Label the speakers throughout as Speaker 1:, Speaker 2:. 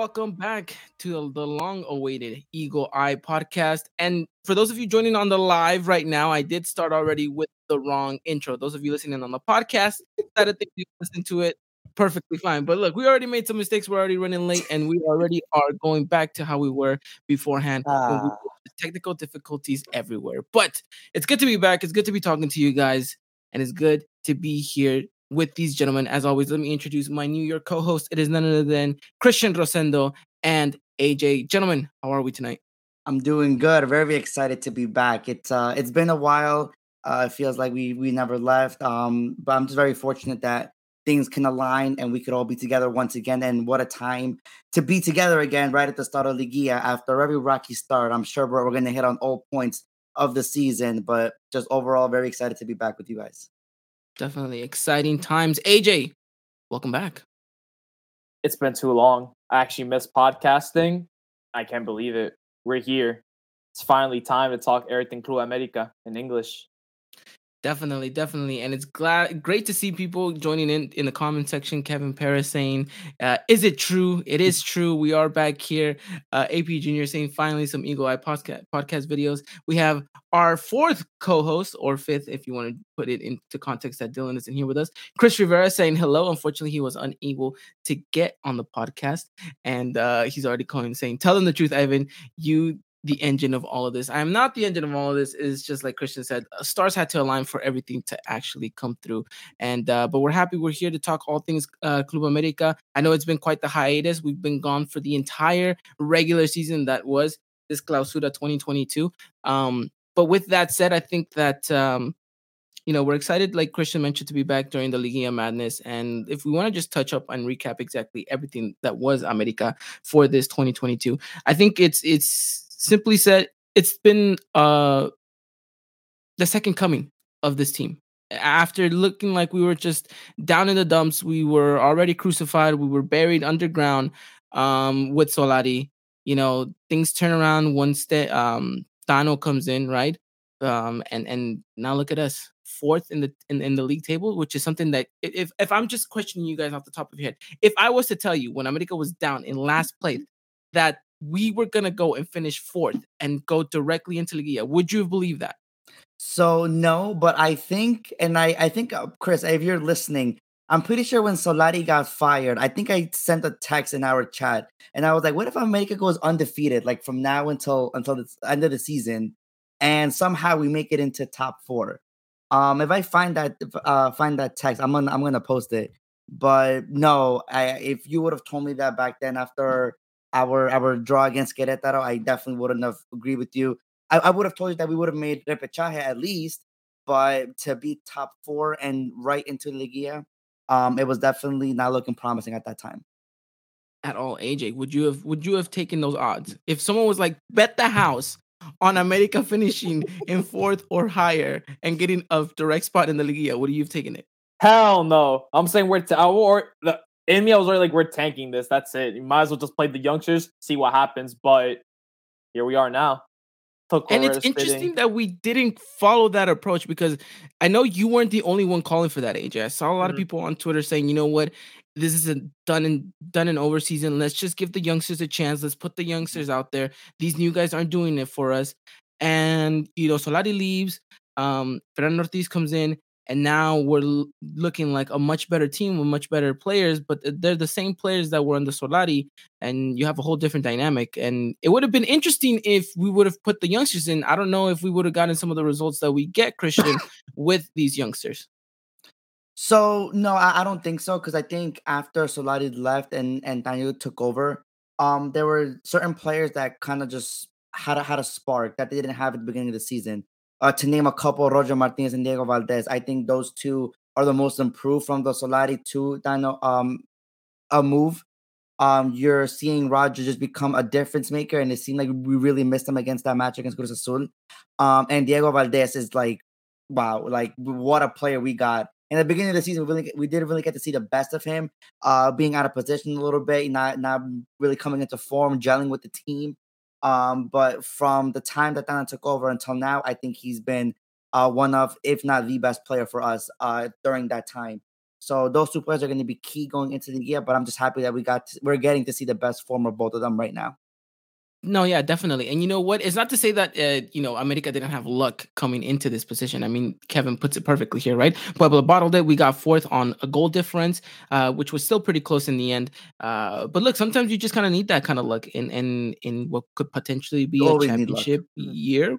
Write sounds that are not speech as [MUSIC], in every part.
Speaker 1: welcome back to the long awaited Eagle Eye podcast. And for those of you joining on the live right now, I did start already with the wrong intro. Those of you listening on the podcast, that I think you listen to it perfectly fine. But look, we already made some mistakes. We're already running late, and we already are going back to how we were beforehand. we- ah. technical difficulties everywhere. But it's good to be back. It's good to be talking to you guys, and it's good to be here with these gentlemen. As always, let me introduce my New York co-host. It is none other than Christian Rosendo and AJ. Gentlemen, how are we tonight?
Speaker 2: I'm doing good. Very excited to be back. It's uh it's been a while. Uh it feels like we we never left. Um but I'm just very fortunate that things can align and we could all be together once again and what a time to be together again right at the start of Liguilla after every rocky start. I'm sure we're, we're going to hit on all points of the season, but just overall very excited to be back with you guys.
Speaker 1: Definitely exciting times. AJ, welcome back.
Speaker 3: it's been too long. I actually missed podcasting. I can't believe it. We're here. It's finally time to talk everything Club America in English.
Speaker 1: Definitely, definitely, and it's glad great to see people joining in in the comment section. Kevin Paris saying, uh, "Is it true? It is true. We are back here." Uh, AP Junior saying, "Finally, some Eagle Eye podcast podcast videos." We have our fourth co-host or fifth, if you want to put it into context that Dylan isn't here with us. Chris Rivera saying hello. Unfortunately, he was unable to get on the podcast, and uh, he's already calling saying, "Tell them the truth, Ivan. You the engine of all of this. I am not the engine of all of this. Is just like Christian said, uh, stars had to align for everything to actually come through. And uh, but we're happy we're here to talk all things uh, Club America. I know it's been quite the hiatus. We've been gone for the entire regular season that was this Clausura 2022. Um, but with that said, I think that um, you know, we're excited, like Christian mentioned, to be back during the Liguilla Madness. And if we want to just touch up and recap exactly everything that was America for this 2022, I think it's it's simply said, it's been uh the second coming of this team. After looking like we were just down in the dumps, we were already crucified, we were buried underground um with Solari. You know, things turn around once the um Tano comes in, right? Um and and now look at us fourth in the in, in the league table, which is something that if if I'm just questioning you guys off the top of your head, if I was to tell you when America was down in last place that we were gonna go and finish fourth and go directly into Liga, would you believe that?
Speaker 2: So no, but I think, and I, I think, uh, Chris, if you're listening, I'm pretty sure when Solari got fired, I think I sent a text in our chat, and I was like, "What if America goes undefeated, like from now until until the end of the season, and somehow we make it into top four? Um, if I find that uh find that text, I'm gonna I'm gonna post it. But no, I if you would have told me that back then after our our draw against Querétaro, I definitely wouldn't have agreed with you. I, I would have told you that we would have made repechaje at least, but to be top four and right into Liguilla, um, it was definitely not looking promising at that time.
Speaker 1: At all, AJ, would you have would you have taken those odds if someone was like bet the house on America finishing in fourth or higher and getting a direct spot in the Liga? Would you have taken it?
Speaker 3: Hell no. I'm saying we're ta- or the in me I was already like we're tanking this. That's it. You might as well just play the youngsters, see what happens. But here we are now.
Speaker 1: And it's
Speaker 3: it's fitting.
Speaker 1: interesting that we didn't follow that approach because I know you weren't the only one calling for that, AJ. I saw a lot of
Speaker 3: Mhm.
Speaker 1: people on Twitter saying, you know what, this is a done and done and over season. Let's just give the youngsters a chance. Let's put the youngsters out there. These new guys aren't doing it for us. And you know, Solari leaves, um, Fernando Ortiz comes in, and now we're l- looking like a much better team with much better players, but they're the same players that were under Solari, and you have a whole different dynamic. And it would have been interesting if we would have put the youngsters in. I don't know if we would have gotten some of the results that we get, Christian, [LAUGHS] with these youngsters.
Speaker 2: So no, I, I don't think so because I think after Solari left and and Daniel took over, um, there were certain players that kind of just had a, had a spark that they didn't have at the beginning of the season. Uh, to name a couple, Roger Martinez and Diego Valdez. I think those two are the most improved from the Solari to Daniel um a move. Um, you're seeing Roger just become a difference maker, and it seemed like we really missed him against that match against Cruz Azul. Um, and Diego Valdez is like, wow, like what a player we got. In the beginning of the season, we really we didn't really get to see the best of him, uh, being out of position a little bit, not not really coming into form, gelling with the team. Um, but from the time that Dana took over until now, I think he's been uh, one of, if not the best player for us uh, during that time. So those two players are going to be key going into the year. But I'm just happy that we got to, we're getting to see the best form of both of them right now.
Speaker 1: No, yeah, definitely. And you know what? It's not to say that uh, you know America didn't have luck coming into this position. I mean, Kevin puts it perfectly here, right? Puebla bottled it. We got fourth on a goal difference, uh, which was still pretty close in the end. Uh, but look, sometimes you just kind of need that kind of luck in in in what could potentially be a championship year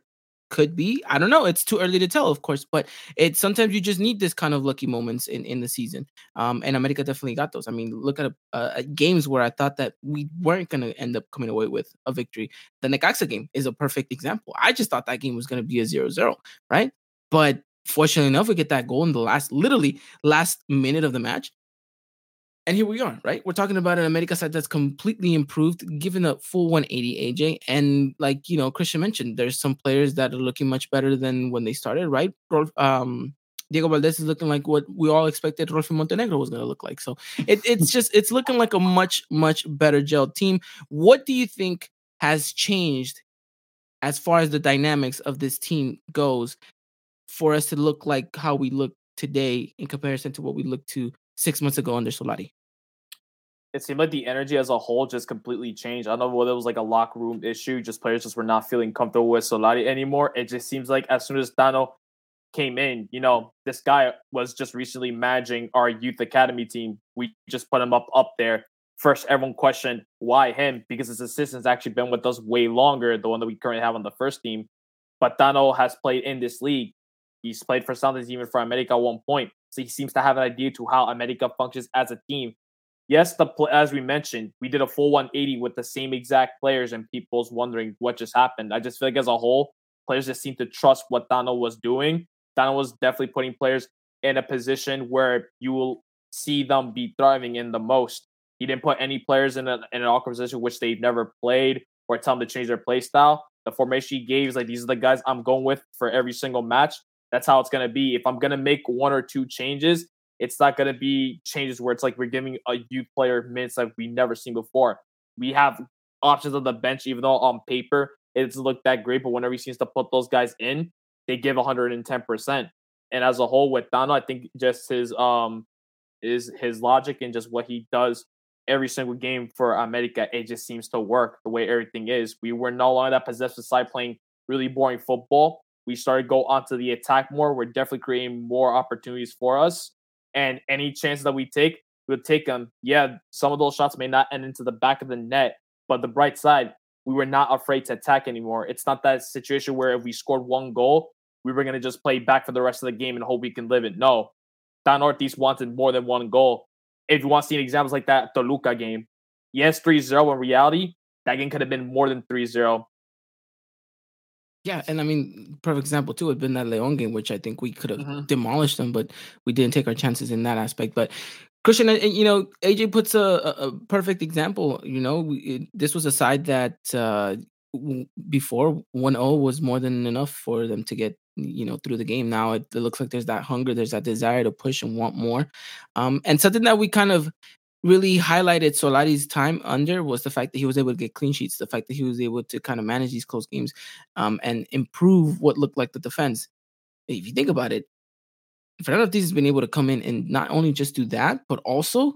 Speaker 1: could be. I don't know. It's too early to tell, of course, but it's sometimes you just need this kind of lucky moments in, in the season. Um, and America definitely got those. I mean, look at, uh, games where I thought that we weren't going to end up coming away with a victory. The Necaxa game is a perfect example. I just thought that game was going to be a 0 0, right? But fortunately enough, we get that goal in the last, literally last minute of the match. And here we are, right? We're talking about an America side that's completely improved, given a full 180 AJ. And like, you know, Christian mentioned, there's some players that are looking much better than when they started, right? Um, Diego Valdez is looking like what we all expected Rolfi Montenegro was going to look like. So it, it's [LAUGHS] just, it's looking like a much, much better gel team. What do you think has changed as far as the dynamics of this team goes for us to look like how we look today in comparison to what we looked to six months ago under Solari?
Speaker 3: It seemed like the energy as a whole just completely changed. I don't know whether it was like a locker room issue, just players just were not feeling comfortable with Solari anymore. It just seems like as soon as Tano came in, you know, this guy was just recently managing our youth academy team. We just put him up up there. First, everyone questioned why him because his assistant's actually been with us way longer, the one that we currently have on the first team. But Tano has played in this league. He's played for something even for America at one point. So he seems to have an idea to how America functions as a team. Yes, the as we mentioned, we did a full 180 with the same exact players, and people's wondering what just happened. I just feel like as a whole, players just seem to trust what Donald was doing. Donald was definitely putting players in a position where you will see them be thriving in the most. He didn't put any players in, a, in an awkward position which they've never played or tell them to change their play style. The formation he gave is like these are the guys I'm going with for every single match. That's how it's going to be. If I'm going to make one or two changes, it's not going to be changes where it's like we're giving a youth player minutes like we never seen before. We have options on the bench, even though on paper it doesn't look that great, but whenever he seems to put those guys in, they give 110%. And as a whole, with Dano, I think just his um is his logic and just what he does every single game for America, it just seems to work the way everything is. We were no longer that possessive side playing really boring football we started go onto the attack more. We're definitely creating more opportunities for us. And any chances that we take, we'll take them. Yeah, some of those shots may not end into the back of the net, but the bright side, we were not afraid to attack anymore. It's not that situation where if we scored one goal, we were going to just play back for the rest of the game and hope we can live it. No, Don Ortiz wanted more than one goal. If you want to see examples like that Toluca game, yes, 3 0 in reality, that game could have been more than 3 0.
Speaker 1: Yeah, and I mean, perfect example too would have been that Leon game, which I think we could have
Speaker 3: Mhm.
Speaker 1: demolished them, but we didn't take our chances in that aspect. But Christian, you know, AJ puts a, a, perfect example. You know, it, this was a side that uh, w- before 1-0 was more than enough for them to get you know through the game. Now it, it looks like there's that hunger, there's that desire to push and want more, um, and something that we kind of really highlighted Solari's time under was the fact that he was able to get clean sheets, the fact that he was able to kind of manage these close games um, and improve what looked like the defense. If you think about it, Fernando Ortiz has been able to come in and not only just do that, but also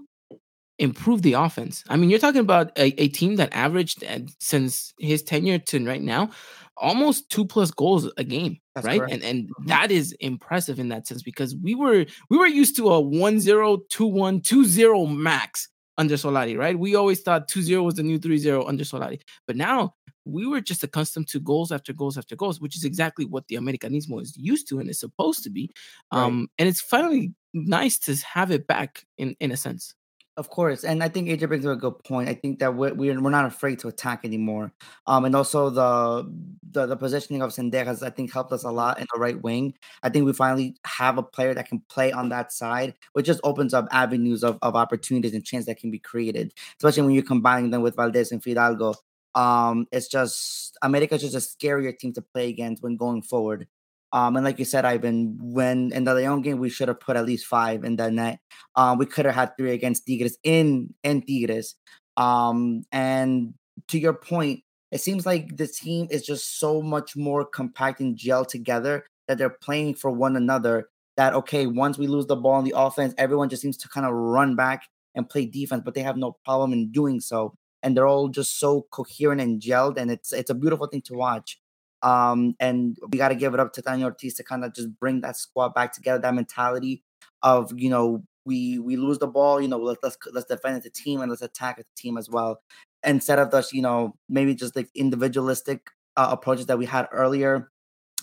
Speaker 1: improve the offense. I mean, you're talking about a, a team that averaged since his tenure to right now almost two plus goals a game, That's right? Correct. And and mm-hmm. that is impressive in that sense because we were we were used to a 1-0, 2-1, 2-0 max under Solari, right? We always thought 2-0 was the new 3-0 under Solari. But now we were just accustomed to goals after goals after goals, which is exactly what the Americanismo is used to and is supposed to be. Right. Um, and it's finally nice to have it back in in a sense.
Speaker 2: Of course, and I think AJ brings up a good point. I think that we're we're, not afraid to attack anymore. Um, and also the, the the positioning of Zendejas, I think, helped us a lot in the right wing. I think we finally have a player that can play on that side, which just opens up avenues of, of opportunities and chance that can be created, especially when you're combining them with Valdez and Fidalgo. Um, it's just America's just a scarier team to play against when going forward. Um, and like you said, Ivan, when in the Leon game, we should have put at least five in the net. Um, we could have had three against Tigres in in Tigres. Um, and to your point, it seems like the team is just so much more compact and gel together that they're playing for one another. That okay, once we lose the ball in the offense, everyone just seems to kind of run back and play defense, but they have no problem in doing so. And they're all just so coherent and gelled, and it's it's a beautiful thing to watch. Um, and we got to give it up to Daniel Ortiz to kind of just bring that squad back together, that mentality of, you know, we we lose the ball, you know, let's let's, let's defend the team and let's attack the team as well. Instead of just, you know, maybe just like individualistic uh, approaches that we had earlier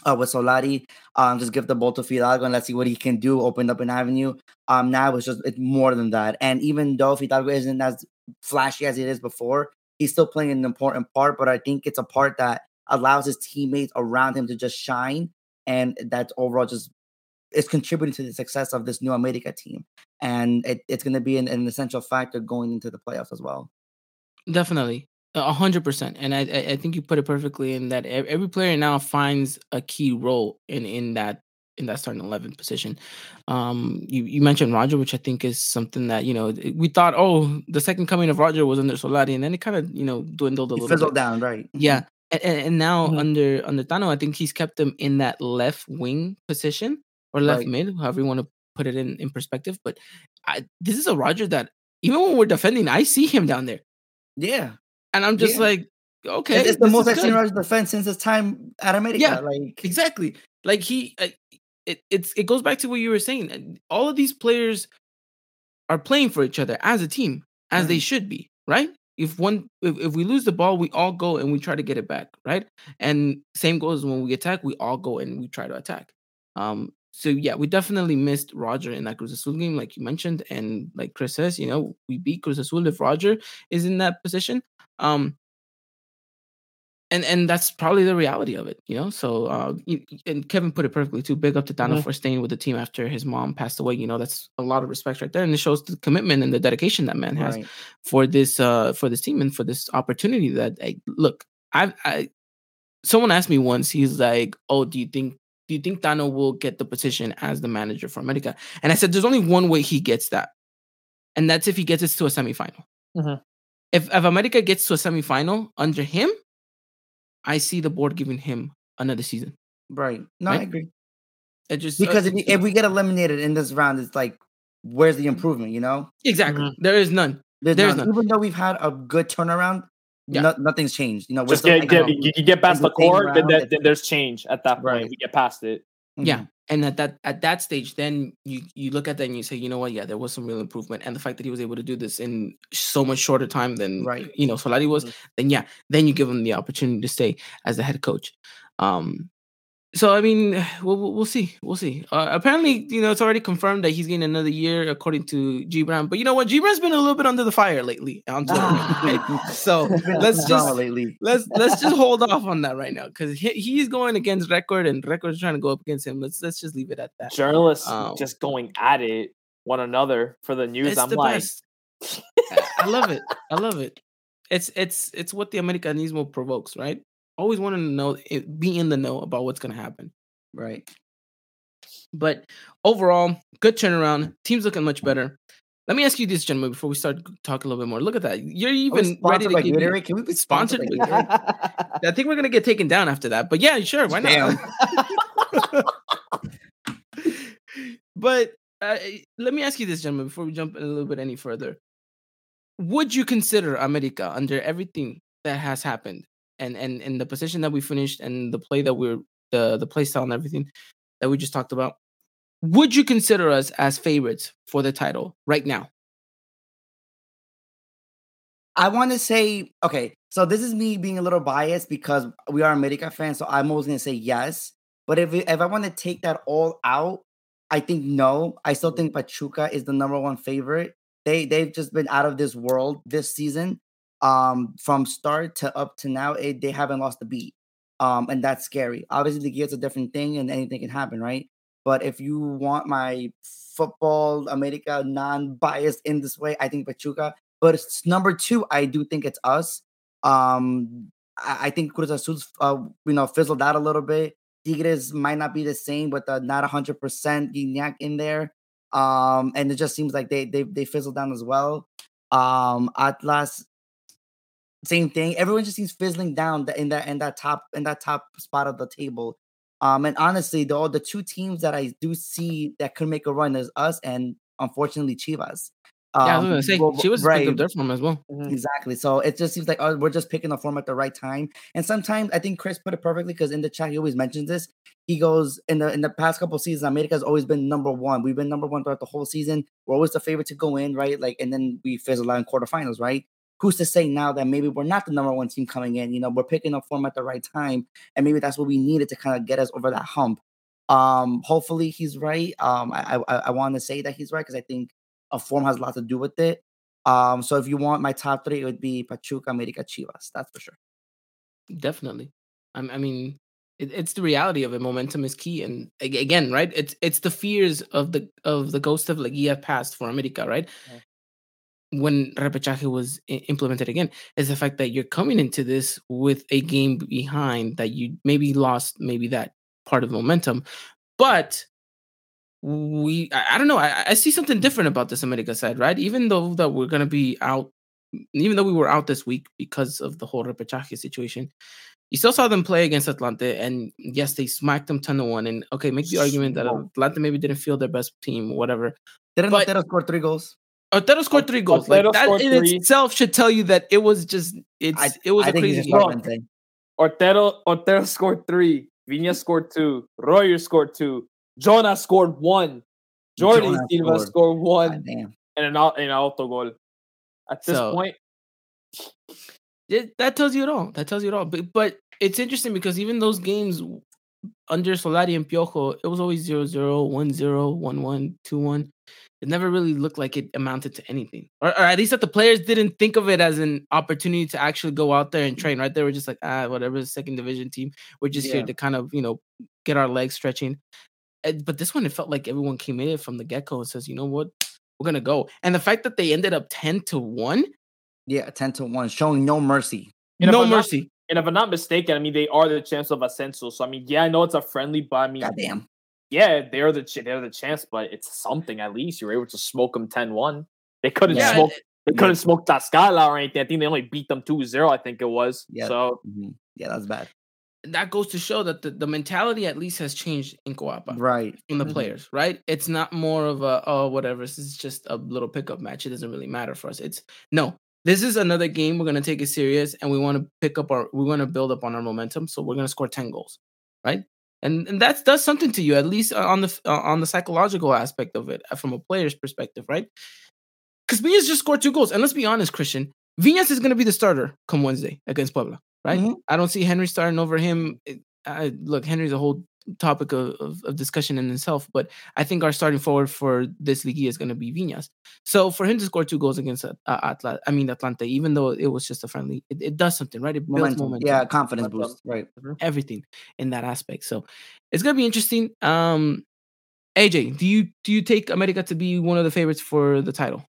Speaker 2: uh, with Solari. Um, just give the ball to Fidalgo and let's see what he can do. Open up an avenue. Um, now it's just it's more than that. And even though Fidalgo isn't as flashy as it is before, he's still playing an important part. But I think it's a part that allows his teammates around him to just shine, and that's overall just is contributing to the success of this new America team, and it, it's going to be an, an, essential factor going into the playoffs as well.
Speaker 1: Definitely, a hundred percent, and I I think you put it perfectly in that every player now finds a key role in in that in that starting 11 position. Um, you, you mentioned Roger, which I think is something that, you know, we thought, oh, the second coming of Roger was under Solari, and then it kind of, you know, dwindled a
Speaker 2: he
Speaker 1: little
Speaker 2: fizzled
Speaker 1: bit.
Speaker 2: down, right?
Speaker 1: Yeah. And, and now
Speaker 2: Mhm.
Speaker 1: under under Tano, I think he's kept them in that left wing position or left
Speaker 2: Right.
Speaker 1: mid, however you want to put it in, in perspective. But I, this is a Roger that even when we're defending, I see him down there,
Speaker 2: Yeah.
Speaker 1: and I'm just
Speaker 2: Yeah.
Speaker 1: like, okay,
Speaker 2: It's, it's the most I've seen. Roger defense since his time at America.
Speaker 1: Yeah,
Speaker 2: Like,
Speaker 1: exactly. Like he, uh, it it's it goes back to what you were saying. All of these players are playing for each other as a team, as they should be, right? If one, if, if we lose the ball, we all go and we try to get it back, right? And same goes when we attack, we all go and we try to attack. Um, so yeah, we definitely missed Roger in that Cruz Azul game, like you mentioned, and like Chris says, you know, we beat Cruz Azul if Roger is in that position. Um, and and that's probably the reality of it, you know. So uh, and Kevin put it perfectly too. Big up to Dano
Speaker 3: Mhm.
Speaker 1: for staying with the team after his mom passed away. You know, that's a lot of respect right there, and it shows the commitment and the dedication that man has
Speaker 2: right.
Speaker 1: for this uh for this team and for this opportunity. That I, look, I I someone asked me once. He's like, "Oh, do you think?" Do you think Dano will get the position as the manager for America? And I said, there's only one way he gets that, and that's if he gets us to a semifinal.
Speaker 3: Mhm.
Speaker 1: If if America gets to a semifinal under him, I see the board giving him another season.
Speaker 2: Right. No, I agree.
Speaker 1: It just uh,
Speaker 2: Because if, we- if we get eliminated in this round, it's like, where's the improvement, you know?
Speaker 1: exactly
Speaker 3: Mhm.
Speaker 1: there is none.
Speaker 2: There's,
Speaker 1: There's
Speaker 2: none.
Speaker 1: none.
Speaker 2: Even though we've had a good turnaround,
Speaker 1: Yeah.
Speaker 2: no, nothing's changed. You know, we're
Speaker 3: Just
Speaker 2: still
Speaker 3: get,
Speaker 2: hanging
Speaker 3: get
Speaker 2: out.
Speaker 3: you, you get past the
Speaker 2: the
Speaker 3: core, then,
Speaker 2: round,
Speaker 3: then, there's change at that point.
Speaker 2: Right.
Speaker 3: We get past it.
Speaker 1: Yeah,
Speaker 2: Mhm.
Speaker 1: And at that at that stage, then you you look at that and you say, you know what? Yeah, there was some real improvement, and the fact that he was able to do this in so much shorter time than
Speaker 2: Right.
Speaker 1: you know Solari was,
Speaker 3: Mhm.
Speaker 1: then yeah, then you give him the opportunity to stay as the head coach. Um, so I mean, we'll we'll we'll see, we'll see. Uh, apparently, you know, it's already confirmed that he's getting another year according to Gibran. But you know what? Gibran's been a little bit under the fire lately on Twitter. [LAUGHS] right? So let's just
Speaker 2: lately.
Speaker 1: let's let's just hold off on that right now because he, he's going against record and record's trying to go up against him. Let's let's just leave it at that.
Speaker 3: Journalists
Speaker 1: Um,
Speaker 3: just going at it one another for the news. I'm
Speaker 1: the
Speaker 3: like,
Speaker 1: best. I- I love it. I love it. It's it's it's what the Americanismo provokes, right? Always wanting to know, it, be in the know about what's going to happen.
Speaker 2: Right.
Speaker 1: But overall, good turnaround. Team's looking much better. Let me ask you this, gentlemen, before we start talking a little bit more. Look at that. You're even ready to give
Speaker 2: Gatorade? Can we be sponsored,
Speaker 1: Sponsored
Speaker 2: by
Speaker 1: by
Speaker 2: Gatorade?
Speaker 1: I think we're gonna get taken down after that. But yeah, sure, why not? [LAUGHS] but uh, let me ask you this, gentlemen, before we jump in a little bit any further. Would you consider America under everything that has happened and and and the position that we finished and the play that we're the the play style and everything that we just talked about? Would you consider us as favorites for the title right now?
Speaker 2: I want to say, okay, so this is me being a little biased because we are America fans, so I'm always going to say yes. But if if I want to take that all out, I think no. I still think Pachuca is the number one favorite. they they've just been out of this world this season. Um, from start to up to now, it, they haven't lost a beat. Um, and that's scary. Obviously, the gear's a different thing, and anything can happen, right? But if you want my football America non-biased in this way, I think Pachuca. But it's number two, I do think it's us. Um, I, I think Cruz Azul's uh, you know fizzled out a little bit. Tigres might not be the same with the not hundred percent Gignac in there. Um, and it just seems like they they they fizzled down as well. Um, Atlas, same thing. Everyone just seems fizzling down in that in that top in that top spot of the table. Um, and honestly, the the two teams that I do see that could make a run is us and unfortunately Chivas.
Speaker 1: Um, yeah, I was
Speaker 2: Um,
Speaker 1: gonna say
Speaker 2: well,
Speaker 1: she was
Speaker 2: right.
Speaker 1: picked up their form as well.
Speaker 2: Exactly. So it just seems like oh, we're just picking a form at the right time. And sometimes I think Chris put it perfectly because in the chat he always mentions this. He goes in the in the past couple seasons, America has always been number one. We've been number one throughout the whole season. We're always the favorite to go in, right? Like, and then we fizzle out in quarterfinals, right? Who's to say now that maybe we're not the number one team coming in? You know, we're picking up form at the right time, and maybe that's what we needed to kind of get us over that hump. Um, hopefully he's right. Um, I I, I want to say that he's right because I think a form has a lot to do with it. Um, so if you want my top three, it would be Pachuca, America, Chivas. That's for sure.
Speaker 1: Definitely. I, I mean, it, it's the reality of it. Momentum is key, and again, right? It's it's the fears of the of the ghost of Liguilla past for America, right? When repechaje was implemented again, is the fact that you're coming into this with a game behind that you maybe lost, maybe that part of momentum, but we I, I don't know. I, I see something different about this America side, right? Even though that we're gonna be out, even though we were out this week because of the whole repechaje situation, you still saw them play against Atlante, and yes, they smacked them ten to one. And okay, make the argument that. Atlante maybe didn't feel their best team, whatever.
Speaker 2: Didn't
Speaker 1: But-
Speaker 2: score three goals?
Speaker 1: Otero scored three goals. Like that in
Speaker 3: three.
Speaker 1: itself should tell you that it was just it's
Speaker 2: I,
Speaker 1: it was
Speaker 2: I
Speaker 1: a
Speaker 2: think
Speaker 1: crazy
Speaker 2: he's
Speaker 1: game.
Speaker 2: one thing.
Speaker 3: Otero Otero scored three. Viñas scored two. Royer scored two. Jonah scored one. Jordi
Speaker 2: Jonah
Speaker 3: Silva
Speaker 2: scored.
Speaker 3: scored one
Speaker 2: God
Speaker 3: and an au- an auto goal. At this
Speaker 1: So-
Speaker 3: point,
Speaker 1: It, that tells you it all. That tells you it all. But, but it's interesting because even those games under Solari and Piojo, it was always 0 0, 1 0, 1 1, 2 1. It never really looked like it amounted to anything. Or, or at least that the players didn't think of it as an opportunity to actually go out there and train, right? They were just like, ah, whatever, second division team. We're just
Speaker 2: Yeah.
Speaker 1: here to kind of, you know, get our legs stretching. But this one, it felt like everyone came in from the get go and says, you know what? We're going to go. And the fact that they ended up 10 to 1,
Speaker 2: Yeah, ten to one, showing no mercy.
Speaker 3: And if
Speaker 1: no
Speaker 3: I'm not-
Speaker 1: mercy.
Speaker 3: And if I'm not mistaken, I mean they are the chance of Ascenso. So I mean, yeah, I know it's a friendly, but I mean,
Speaker 2: God damn.
Speaker 3: yeah, they're the ch- they're the chance, but it's something at least. You were able to smoke them 10-1. They couldn't
Speaker 1: Yeah,
Speaker 3: smoke.
Speaker 1: and-
Speaker 3: They couldn't smoke Tlaxcala or anything. I think they only beat them 2-0, I think it was.
Speaker 2: Yeah.
Speaker 3: So
Speaker 2: Mhm. Yeah, that's bad.
Speaker 1: that goes to show that the, the mentality at least has changed in Coapa
Speaker 2: Right.
Speaker 1: from the
Speaker 2: Mhm.
Speaker 1: players, right? It's not more of a oh whatever, this is just a little pickup match. It doesn't really matter for us. It's no, this is another game. We're gonna take it serious and we want to pick up our we want to build up on our momentum. So we're gonna score 10 goals, right? And and that's does something to you, at least on the uh, on the psychological aspect of it, uh, from a player's perspective, right? Because Viñas just scored two goals, and let's be honest, Christian, Viñas is going to be the starter come Wednesday against Puebla, right?
Speaker 2: Mhm.
Speaker 1: I don't see Henry starting over him. I, look, Henry's a whole topic of, of, of discussion in itself, but I think our starting forward for this league is going to be Viñas. So for him to score two goals against uh, Atla, I mean Atlante, even though it was just a friendly, it, it does something, right? It builds
Speaker 2: Momentum.
Speaker 1: momentum,
Speaker 2: Yeah, confidence
Speaker 3: Momentum.
Speaker 2: boost. Right.
Speaker 1: everything in that aspect. So it's gonna be interesting. Um, AJ, do you do you take America to be one of the favorites for the title?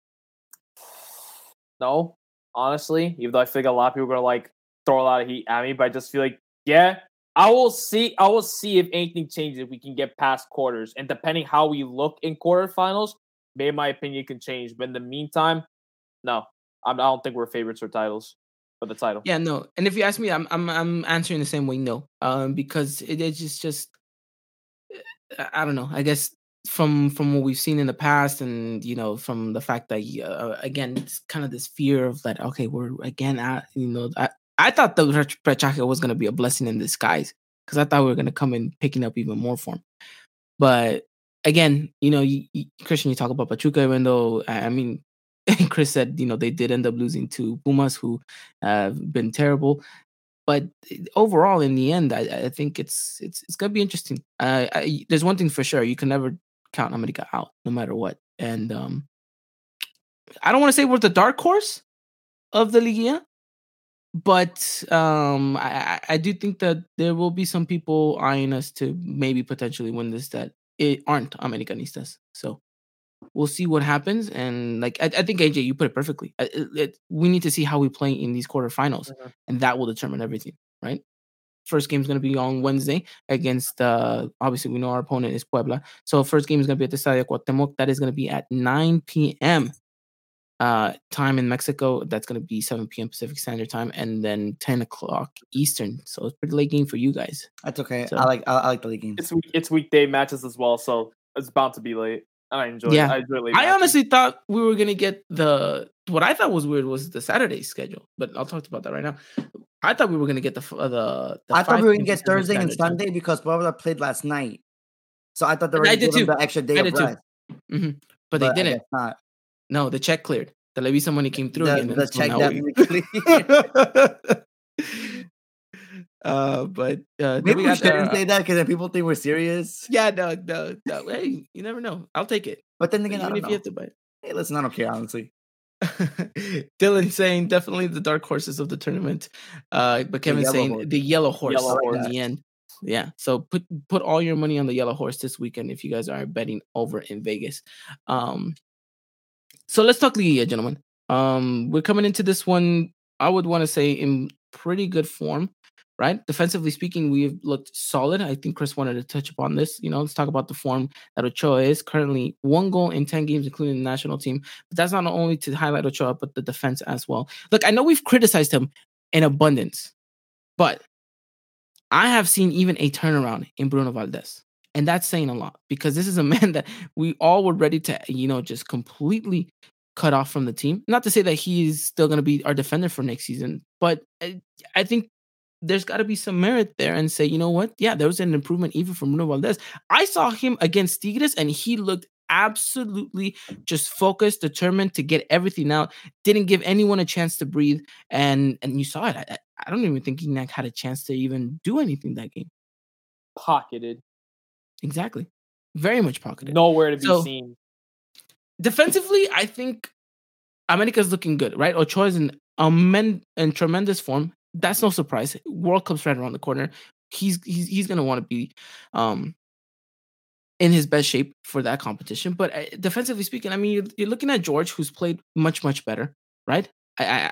Speaker 3: no, honestly, even though I feel like a lot of people are gonna like throw a lot of heat at me, but I just feel like, yeah, I will see. I will see if anything changes if we can get past quarters, and depending how we look in quarterfinals, maybe my opinion can change. But in the meantime, no, I don't think we're favorites or titles for the title.
Speaker 1: Yeah, no. And if you ask me, I'm I'm I'm answering the same way, no. Um, because it is just just I don't know. I guess from from what we've seen in the past, and you know, from the fact that uh, again, it's kind of this fear of that. Okay, we're again at you know, I I thought the repechaje was gonna be a blessing in disguise because I thought we were gonna come in picking up even more form, but again, you know, you, you, Christian, you talk about Pachuca, even though I mean, [LAUGHS] Chris said you know they did end up losing to Pumas, who have been terrible. But eh, overall, in the end, I, I think it's it's it's gonna be interesting. Uh, I, there's one thing for sure: you can never count America out, no matter what. And um, I don't want to say we're the dark horse of the Liga, but um, I, I do think that there will be some people eyeing us to maybe potentially win this that it aren't Americanistas. So we'll see what happens. And like I, I think AJ, you put it perfectly. It, it, we need to see how we play in these quarterfinals, mm-hmm. and that will determine everything, right? First game is going to be on Wednesday against. Uh, obviously, we know our opponent is Puebla, so first game is going to be at the Estadio Cuauhtemoc. That is going to be at 9 p.m. Uh, time in Mexico. That's going to be 7 p.m. Pacific Standard Time, and then 10 o'clock Eastern. So it's pretty late game for you guys.
Speaker 2: That's okay. So, I like I, I like the late games.
Speaker 3: It's it's weekday matches as well, so it's bound to be late. I enjoy.
Speaker 1: Yeah,
Speaker 3: I, enjoy
Speaker 1: I honestly thought we were gonna get the. What I thought was weird was the Saturday schedule, but I'll talk about that right now. I thought we were gonna get the uh, the.
Speaker 2: the I thought we were gonna get Thursday and Sunday because Puebla played last night, so I thought they were gonna give them the extra day of rest.
Speaker 1: Mm-hmm. But, but, they didn't. No, the check cleared. The Televisa money came through
Speaker 2: the,
Speaker 1: again.
Speaker 2: The check definitely [LAUGHS]
Speaker 1: cleared. [LAUGHS] Uh, but
Speaker 2: uh, maybe we, we shouldn't uh, say that because then people think we're serious.
Speaker 1: Yeah, no, no, no. Hey, you never know. I'll take it.
Speaker 2: But then again, Even
Speaker 1: if
Speaker 2: know.
Speaker 1: you have to buy it.
Speaker 2: Hey, listen, I don't care honestly. [LAUGHS]
Speaker 1: Dylan saying definitely the dark horses of the tournament. Uh, but Kevin saying horse. the yellow horse yellow in the end. Yeah. So put put all your money on the yellow horse this weekend if you guys are betting over in Vegas. Um so let's talk Liga, gentlemen. Um we're coming into this one, I would want to say in pretty good form right? Defensively speaking, we've looked solid. I think Chris wanted to touch upon this. You know, let's talk about the form that Ochoa is currently one goal in 10 games, including the national team. But that's not only to highlight Ochoa, but the defense as well. Look, I know we've criticized him in abundance, but I have seen even a turnaround in Bruno Valdez. And that's saying a lot because this is a man that we all were ready to, you know, just completely cut off from the team. Not to say that he's still going to be our defender for next season, but I think there's got to be some merit there and say, you know what? Yeah, there was an improvement even from Bruno Valdez. I saw him against Tigres and he looked absolutely just focused, determined to get everything out. Didn't give anyone a chance to breathe, and and you saw it. I, I don't even think he had a chance to even do anything that game.
Speaker 3: Pocketed.
Speaker 1: Exactly. Very much pocketed.
Speaker 3: Nowhere to be so, seen.
Speaker 1: Defensively, I think America's looking good, right? Ochoa is in amen in tremendous form that's no surprise. World Cup's right around the corner. He's he's he's gonna want to be um in his best shape for that competition. But uh, defensively speaking, I mean, you're, you're, looking at George, who's played much much better, right? I, I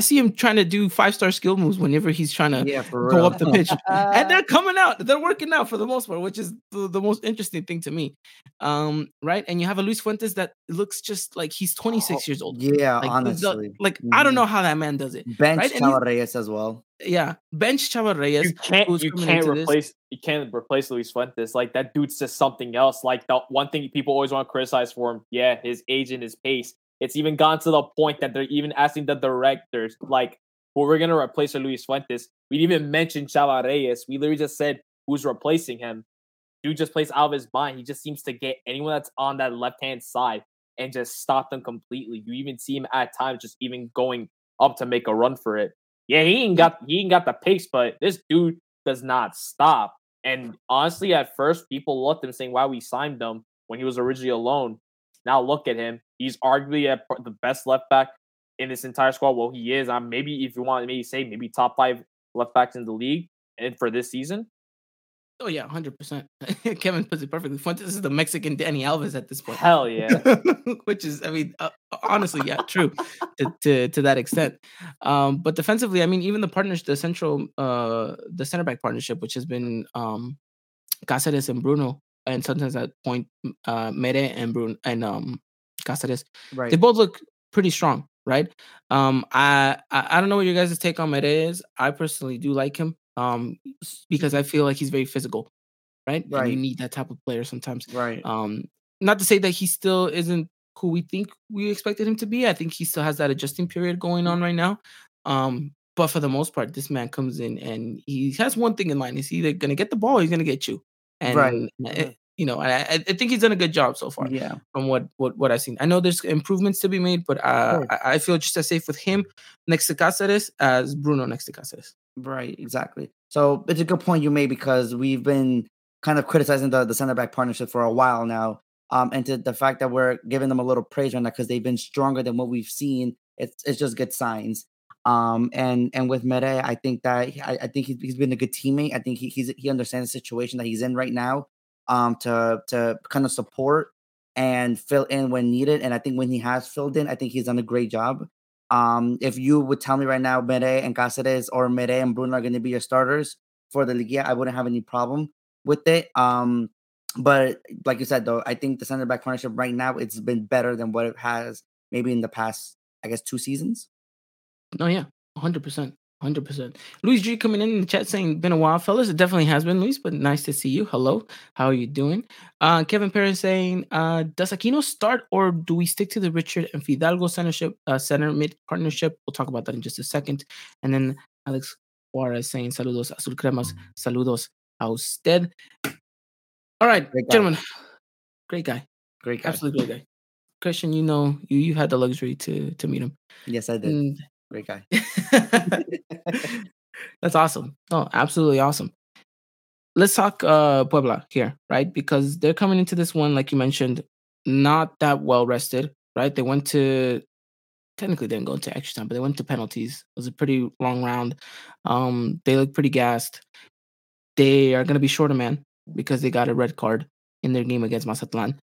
Speaker 1: see him trying to do five star skill moves whenever he's trying to yeah, go up the pitch, [LAUGHS] and they're coming out. They're working out for the most part, which is the, the, most interesting thing to me. Um, right? And you have a Luis Fuentes that looks just like he's 26 oh, years old.
Speaker 2: Yeah,
Speaker 1: like,
Speaker 2: honestly,
Speaker 1: the, like mm-hmm. I don't know how that man does it.
Speaker 2: Bench right? Chava Reyes as well.
Speaker 1: Yeah, bench Chava Reyes.
Speaker 3: You can't, you can't replace, this. you can't replace Luis Fuentes. Like that dude's just something else. Like the one thing people always want to criticize for him, yeah, his age and his pace it's even gone to the point that they're even asking the directors, like, who we're gonna replace Luis Fuentes. We didn't even mention Chava Reyes. We literally just said who's replacing him. Dude just plays out of his mind. He just seems to get anyone that's on that left hand side and just stop them completely. You even see him at times just even going up to make a run for it. Yeah, he ain't got he ain't got the pace, but this dude does not stop. And honestly, at first, people looked him saying, "Why we signed him when he was originally alone." Now look at him. He's arguably a, the best left back in this entire squad. Well, he is. I'm maybe if you want to maybe say maybe top five left backs in the league and for this season.
Speaker 1: Oh yeah, hundred percent. [LAUGHS] Kevin puts it perfectly. Fuentes is the Mexican Dani Alves at this point.
Speaker 3: Hell yeah. [LAUGHS]
Speaker 1: Which is, I mean, uh, honestly, yeah, true [LAUGHS] to, to to that extent. Um, but defensively, I mean, even the partners, the central, uh, the center back partnership, which has been um, Cáceres and Bruno, and sometimes at point uh Mere and Bruno and um Cáceres. Right. They both look pretty strong, right? Um I, I I don't know what your guys' take on Mere is. I personally do like him. Um because I feel like he's very physical. Right? Right. And you need that type of player sometimes.
Speaker 2: Right.
Speaker 1: Um not to say that he still isn't who we think we expected him to be. I think he still has that adjusting period going on right now. Um, but for the most part, this man comes in and he has one thing in mind: he's either gonna get the ball, or he's gonna get you. And right. You know, I, I think he's done a good job so far.
Speaker 2: Yeah.
Speaker 1: From what what what I've seen, I know there's improvements to be made, but uh, I, I, feel just as safe with him next to Cáceres as Bruno next to Cáceres.
Speaker 2: Right. Exactly. So it's a good point you made because we've been kind of criticizing the the center back partnership for a while now. Um, and to the fact that we're giving them a little praise right now because they've been stronger than what we've seen. It's it's just good signs. Um, and and with Mere, I think that I, I think he's, he's been a good teammate. I think he he's, he understands the situation that he's in right now. Um, to to kind of support and fill in when needed. And I think when he has filled in, I think he's done a great job. Um, if you would tell me right now, Mere and Cáceres or Mere and Bruno are going to be your starters for the Liga, I wouldn't have any problem with it. Um, but like you said, though, I think the center back partnership right now it's been better than what it has maybe in the past, I guess, two seasons.
Speaker 1: Oh yeah, hundred percent. Hundred percent. Luis G coming in, in the chat saying, "Been a while, fellas. It definitely has been, Luis, but nice to see you. Hello, how are you doing?" Uh, Kevin Perez saying, uh, "Does Aquino start, or do we stick to the Richard and Fidalgo centership, uh, center mid partnership?" We'll talk about that in just a second. And then Alex Juarez saying, "Saludos, Azul Cremas. Saludos a usted." All right,
Speaker 2: Great
Speaker 1: gentlemen. Great guy,
Speaker 2: Great guy.
Speaker 1: absolutely great guy. Christian, you know, you you had the luxury to to meet him.
Speaker 2: Yes, I did.
Speaker 1: And
Speaker 2: Great guy. [LAUGHS]
Speaker 1: That's awesome. Oh, absolutely awesome. Let's talk uh Puebla here, right? Because they're coming into this one, like you mentioned, not that well rested, right? They went to technically they didn't go into extra time, but they went to penalties. It was a pretty long round. Um, they look pretty gassed. They are gonna be short a man because they got a red card in their game against Mazatlan.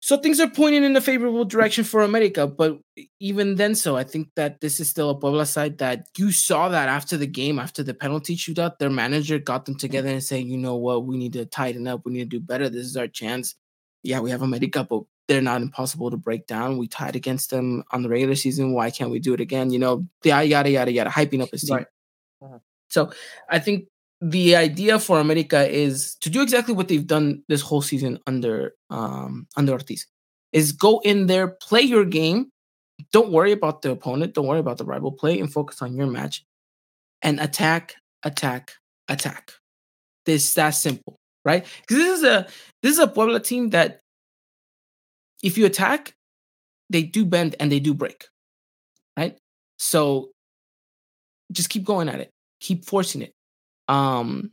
Speaker 1: So things are pointing in a favorable direction for America, but even then, so I think that this is still a Puebla side that you saw that after the game, after the penalty shootout, their manager got them together and saying, you know what, we need to tighten up, we need to do better. This is our chance. Yeah, we have America, but they're not impossible to break down. We tied against them on the regular season. Why can't we do it again? You know, yada yada yada yada, hyping up his team.
Speaker 2: Right.
Speaker 3: Mhm.
Speaker 1: So I think the idea for America is to do exactly what they've done this whole season under um under Ortiz. Is go in there, play your game. Don't worry about the opponent. Don't worry about the rival. Play and focus on your match, and attack, attack, attack. This that simple, right? Because this is a this is a Puebla team that if you attack, they do bend and they do break, right? So just keep going at it, keep forcing it. Um,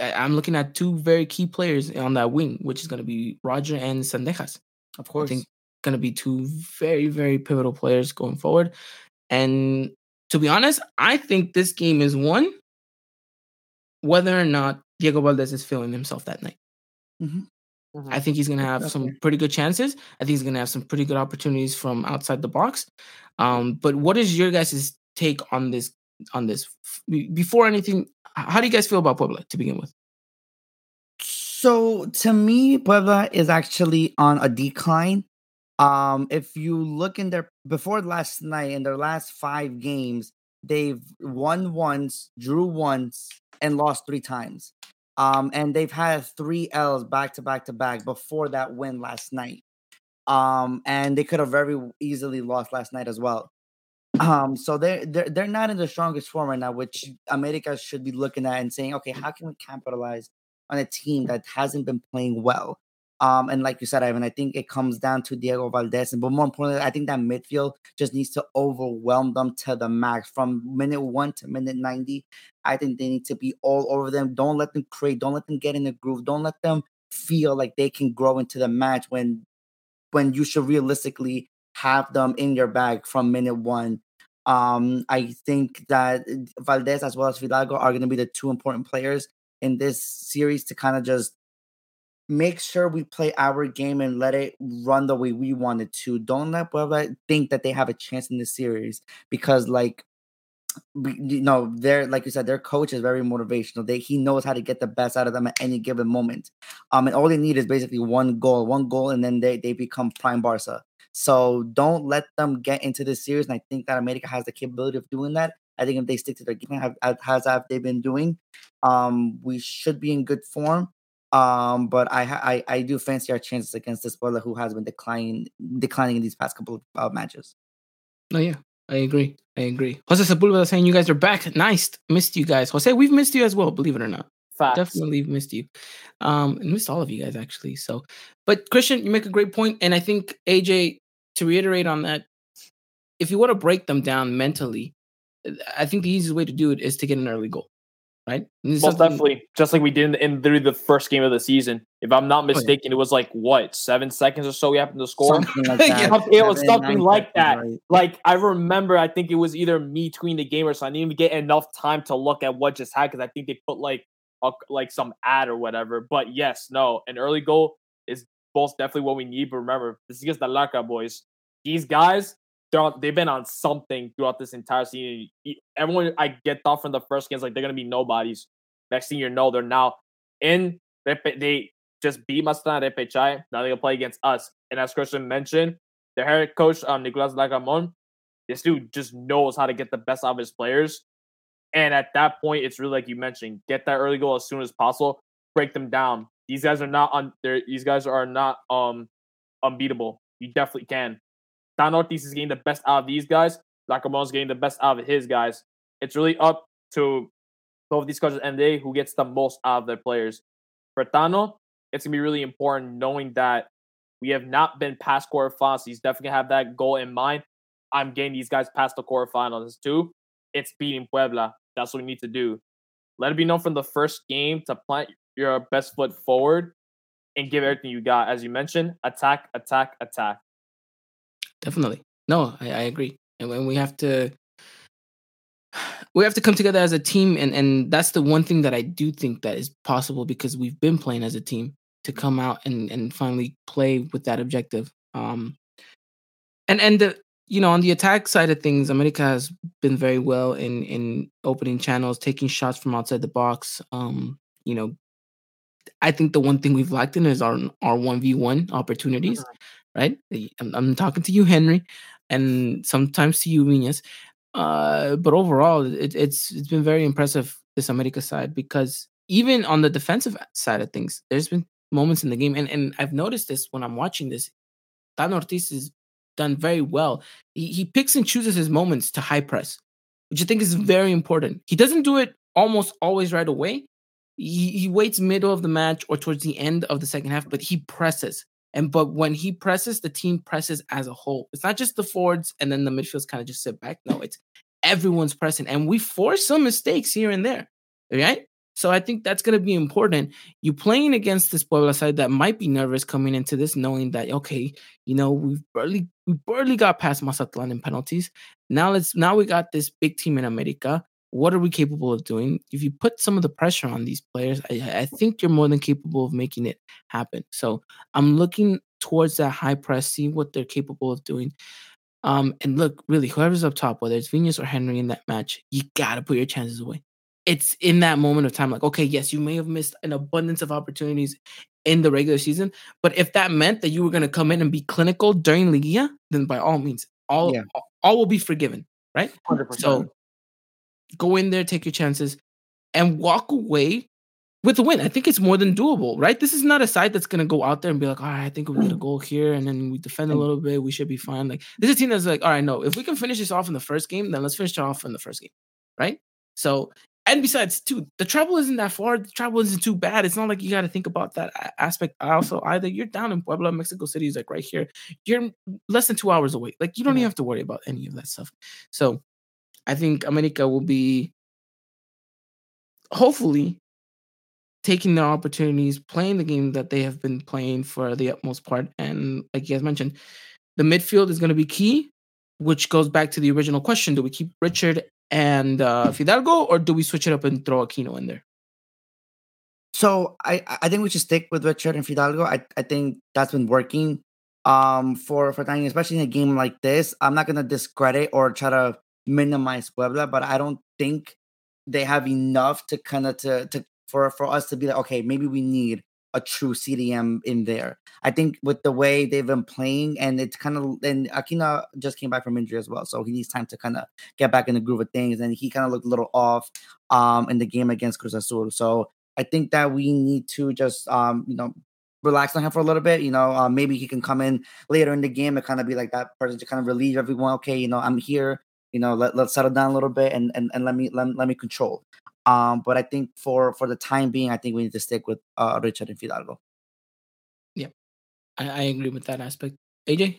Speaker 1: I'm looking at two very key players on that wing, which is going to be Roger and Zendejas.
Speaker 2: Of course, I
Speaker 1: think going to be two very, very pivotal players going forward. And to be honest, I think this game is won whether or not Diego Valdez is feeling himself that night.
Speaker 3: Mhm.
Speaker 1: I think he's going to have some
Speaker 2: Definitely.
Speaker 1: pretty good chances. I think he's going to have some pretty good opportunities from outside the box. Um, but what is your guys' take on this? On this, before anything, how do you guys feel about Puebla to begin with?
Speaker 2: So to me, Puebla is actually on a decline. Um, if you look in their before last night in their last five games, they've won once, drew once, and lost three times. Um, and they've had three L's back to back to back before that win last night. Um, and they could have very easily lost last night as well. [LAUGHS] Um, so they're they're they're not in the strongest form right now, which America should be looking at and saying, okay, how can we capitalize on a team that hasn't been playing well? Um, and like you said, Ivan, I think it comes down to Diego Valdez, but more importantly, I think that midfield just needs to overwhelm them to the max from minute one to minute ninety. I think they need to be all over them. Don't let them create. Don't let them get in the groove. Don't let them feel like they can grow into the match when when you should realistically have them in your bag from minute one. Um, I think that Valdez as well as Fidalgo are going to be the two important players in this series to kind of just make sure we play our game and let it run the way we want it to. Don't let Puebla think that they have a chance in this series because, like, you know, they're like you said, their coach is very motivational. They he knows how to get the best out of them at any given moment. Um, and all they need is basically one goal, one goal, and then they they become prime Barca. So don't let them get into this series. And I think that America has the capability of doing that. I think if they stick to their game as as have they been doing, um, we should be in good form. Um, but I I I do fancy our chances against this Puebla who has been declining declining in these past couple of uh, matches.
Speaker 1: No, yeah, I agree. I agree. Jose Sepulveda saying you guys are back. Nice. Missed you guys. Jose, we've missed you as well, believe it or not.
Speaker 3: Facts.
Speaker 1: Definitely missed you. Um, and missed all of you guys actually. So, but Christian, you make a great point, and I think AJ to reiterate on that, if you want to break them down mentally, I think the easiest way to do it is to get an early goal, right?
Speaker 3: Most definitely, just like we did in, in through the first game of the season. If I'm not mistaken, oh, yeah. it was like what seven seconds or so we happened to score.
Speaker 2: Something like [LAUGHS] that.
Speaker 3: it was something like that. Right. Like I remember, I think it was either me tweeting the game or so. I didn't even get enough time to look at what just happened because I think they put like a, like some ad or whatever. But yes, no, an early goal is most definitely what we need. But remember, this is against the Laca boys. These guys, they've been on something throughout this entire season. Everyone I get thought from the first games like they're gonna be nobodies. Next thing you know, they're now in. They, they just beat Mastrana Repechai. Now they're gonna play against us. And as Christian mentioned, their head coach um, Nicolas Larcamon, this dude just knows how to get the best out of his players. And at that point, it's really like you mentioned, get that early goal as soon as possible, break them down. These guys are not on. there, These guys are not um unbeatable. You definitely can. Tano Ortiz is getting the best out of these guys. is getting the best out of his guys. It's really up to both these coaches and they who gets the most out of their players. For Tano, it's gonna be really important knowing that we have not been past quarterfinals. He's definitely have that goal in mind. I'm getting these guys past the quarterfinals too. It's beating Puebla. That's what we need to do. Let it be known from the first game to plant your best foot forward and give everything you got. As you mentioned, attack, attack, attack.
Speaker 1: Definitely. No, I, I agree. And when we have to [SIGHS] we have to come together as a team and and that's the one thing that I do think that is possible because we've been playing as a team to come out and and finally play with that objective. Um and and the you know on the attack side of things, America has been very well in in opening channels, taking shots from outside the box. Um, you know, I think the one thing we've lacked in is our our one v one opportunities. Mm-hmm right? I'm, I'm talking to you, Henry, and sometimes to you, Viñas. Uh, but overall, it, it's it's been very impressive this America side because even on the defensive side of things, there's been moments in the game, and and I've noticed this when I'm watching this. Tano Ortiz has done very well. He he picks and chooses his moments to high press, which I think is very important. He doesn't do it almost always right away. He, he waits middle of the match or towards the end of the second half, but he presses. And but when he presses, the team presses as a whole. It's not just the forwards and then the midfields kind of just sit back. No, it's everyone's pressing. And we force some mistakes here and there. Right? So I think that's going to be important. You playing against this Puebla side that might be nervous coming into this, knowing that okay, you know we've barely we barely got past Mazatlan in penalties. Now let's now we got this big team in America what are we capable of doing? If you put some of the pressure on these players, I, I, think you're more than capable of making it happen. So I'm looking towards that high press, see what they're capable of doing. Um, and look, really, whoever's up top, whether it's Viñas or Henry in that match, you gotta put your chances away. It's in that moment of time, like, okay, yes, you may have missed an abundance of opportunities in the regular season, but if that meant that you were gonna come in and be clinical during Liga, then by all means, all yeah. all, all will be forgiven, right?
Speaker 3: 100%.
Speaker 1: So Go in there, take your chances, and walk away with a win. I think it's more than doable, right? This is not a side that's gonna go out there and be like, all right, I think we get a [CLEARS THROAT] goal here, and then we defend a little bit, we should be fine. Like this is a team that's like, all right, no, if we can finish this off in the first game, then let's finish it off in the first game, right? So, and besides, too, the travel isn't that far. The travel isn't too bad. It's not like you got to think about that aspect. Also, either you're down in Puebla, Mexico City is like right here. You're less than two hours away. Like you don't even have to worry about any of that stuff. So, I think America will be hopefully taking their opportunities, playing the game that they have been playing for the utmost part. And like you guys mentioned, the midfield is going to be key, which goes back to the original question: Do we keep Richard and uh, Fidalgo, or do we switch it up and throw Aquino in there?
Speaker 2: So I I think we should stick with Richard and Fidalgo. I I think that's been working um for for Daniel, especially in a game like this. I'm not gonna discredit or try to minimize Puebla, but I don't think they have enough to kind of to to for for us to be like, okay, maybe we need a true CDM in there. I think with the way they've been playing, and it's kind of and Aquino just came back from injury as well, so he needs time to kind of get back in the groove of things. And he kind of looked a little off um in the game against Cruz Azul. So I think that we need to just um you know relax on him for a little bit. You know, uh, maybe he can come in later in the game and kind of be like that person to kind of relieve everyone. Okay, you know, I'm here you know let, let's settle down a little bit and and, and let me let, let me control um but i think for for the time being i think we need to stick with uh richard and fidalgo
Speaker 1: yeah i, I agree with that aspect aj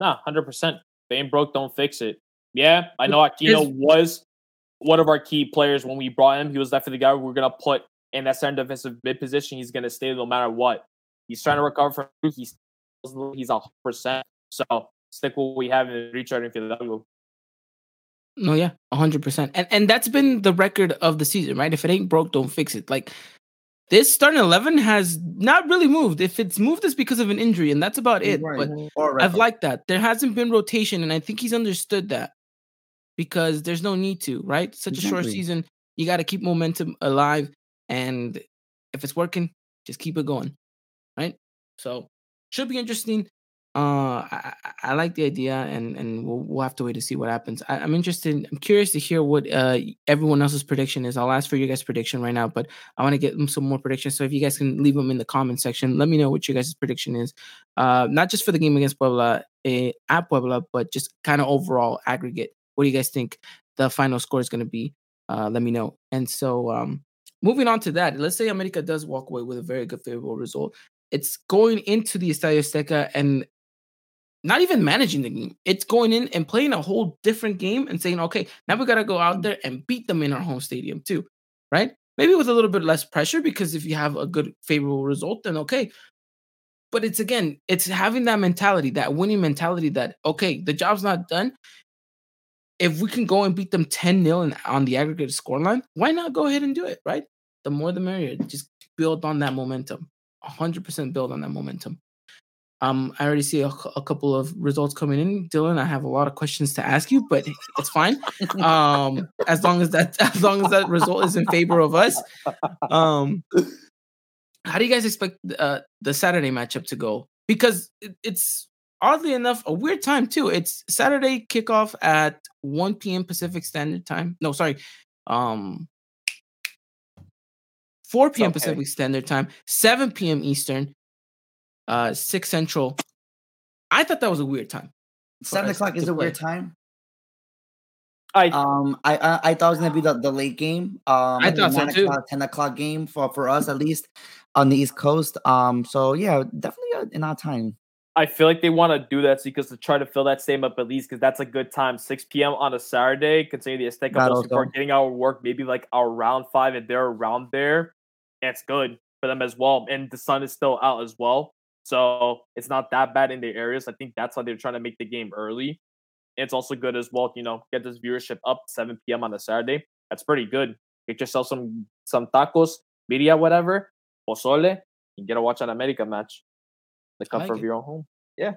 Speaker 3: nah, 100% they ain't broke don't fix it yeah i know aquino was one of our key players when we brought him. He was definitely the guy we are gonna put in that center defensive mid position. He's gonna stay no matter what. He's trying to recover from he's he's a percent. So stick with what we have in Richard and Fidalgo.
Speaker 1: No, yeah, hundred percent, and and that's been the record of the season, right? If it ain't broke, don't fix it. Like this starting eleven has not really moved. If it's moved, it's because of an injury, and that's about it. Right. But I've liked that. There hasn't been rotation, and I think he's understood that because there's no need to, right? Such exactly. a short season, you got to keep momentum alive, and if it's working, just keep it going, right? So should be interesting. Uh, I, I like the idea, and and we'll, we'll have to wait to see what happens. I, am interested. I'm curious to hear what uh everyone else's prediction is. I'll ask for your guys' prediction right now, but I want to get some more predictions. So if you guys can leave them in the comment section, let me know what your guys' prediction is. Uh, not just for the game against Puebla eh, at Puebla, but just kind of overall aggregate. What do you guys think the final score is going to be? Uh, let me know. And so, um, moving on to that, let's say America does walk away with a very good favorable result. It's going into the Estadio Azteca and not even managing the game. It's going in and playing a whole different game and saying, okay, now we got to go out there and beat them in our home stadium too, right? Maybe with a little bit less pressure because if you have a good favorable result, then okay. But it's again, it's having that mentality, that winning mentality that, okay, the job's not done. If we can go and beat them 10 0 on the aggregate scoreline, why not go ahead and do it, right? The more the merrier. Just build on that momentum. 100% build on that momentum. Um, I already see a, a, couple of results coming in, Dylan. I have a lot of questions to ask you, but it's fine. Um, as long as that [LAUGHS] as long as that result is in favor of us. Um, how do you guys expect uh, the Saturday matchup to go? Because it, it's oddly enough a weird time too. It's Saturday kickoff at 1 p.m. Pacific Standard Time. No, sorry, um, 4 p.m. Okay. Pacific Standard Time, 7 p.m. Eastern uh, six central. I thought that was a weird time.
Speaker 2: Seven o'clock is a play. weird time. I um I, I, I thought it was gonna be the, the late game. Um,
Speaker 1: I thought so too.
Speaker 2: Ten o'clock game for for us at least on the East Coast. Um, so yeah, definitely in our time.
Speaker 3: I feel like they want to do that because to try to fill that same up at least because that's a good time. 6 p.m. on a Saturday, considering the Azteca people are getting our work maybe like our round five and they're around there. It's good for them as well. And the sun is still out as well. So it's not that bad in the areas. I think that's why they're trying to make the game early. It's also good as well, you know, get this viewership up 7 p.m. on a Saturday. That's pretty good. Get yourself some some tacos, media, whatever, pozole, and get to watch an America match. The comfort like of your own home. Yeah.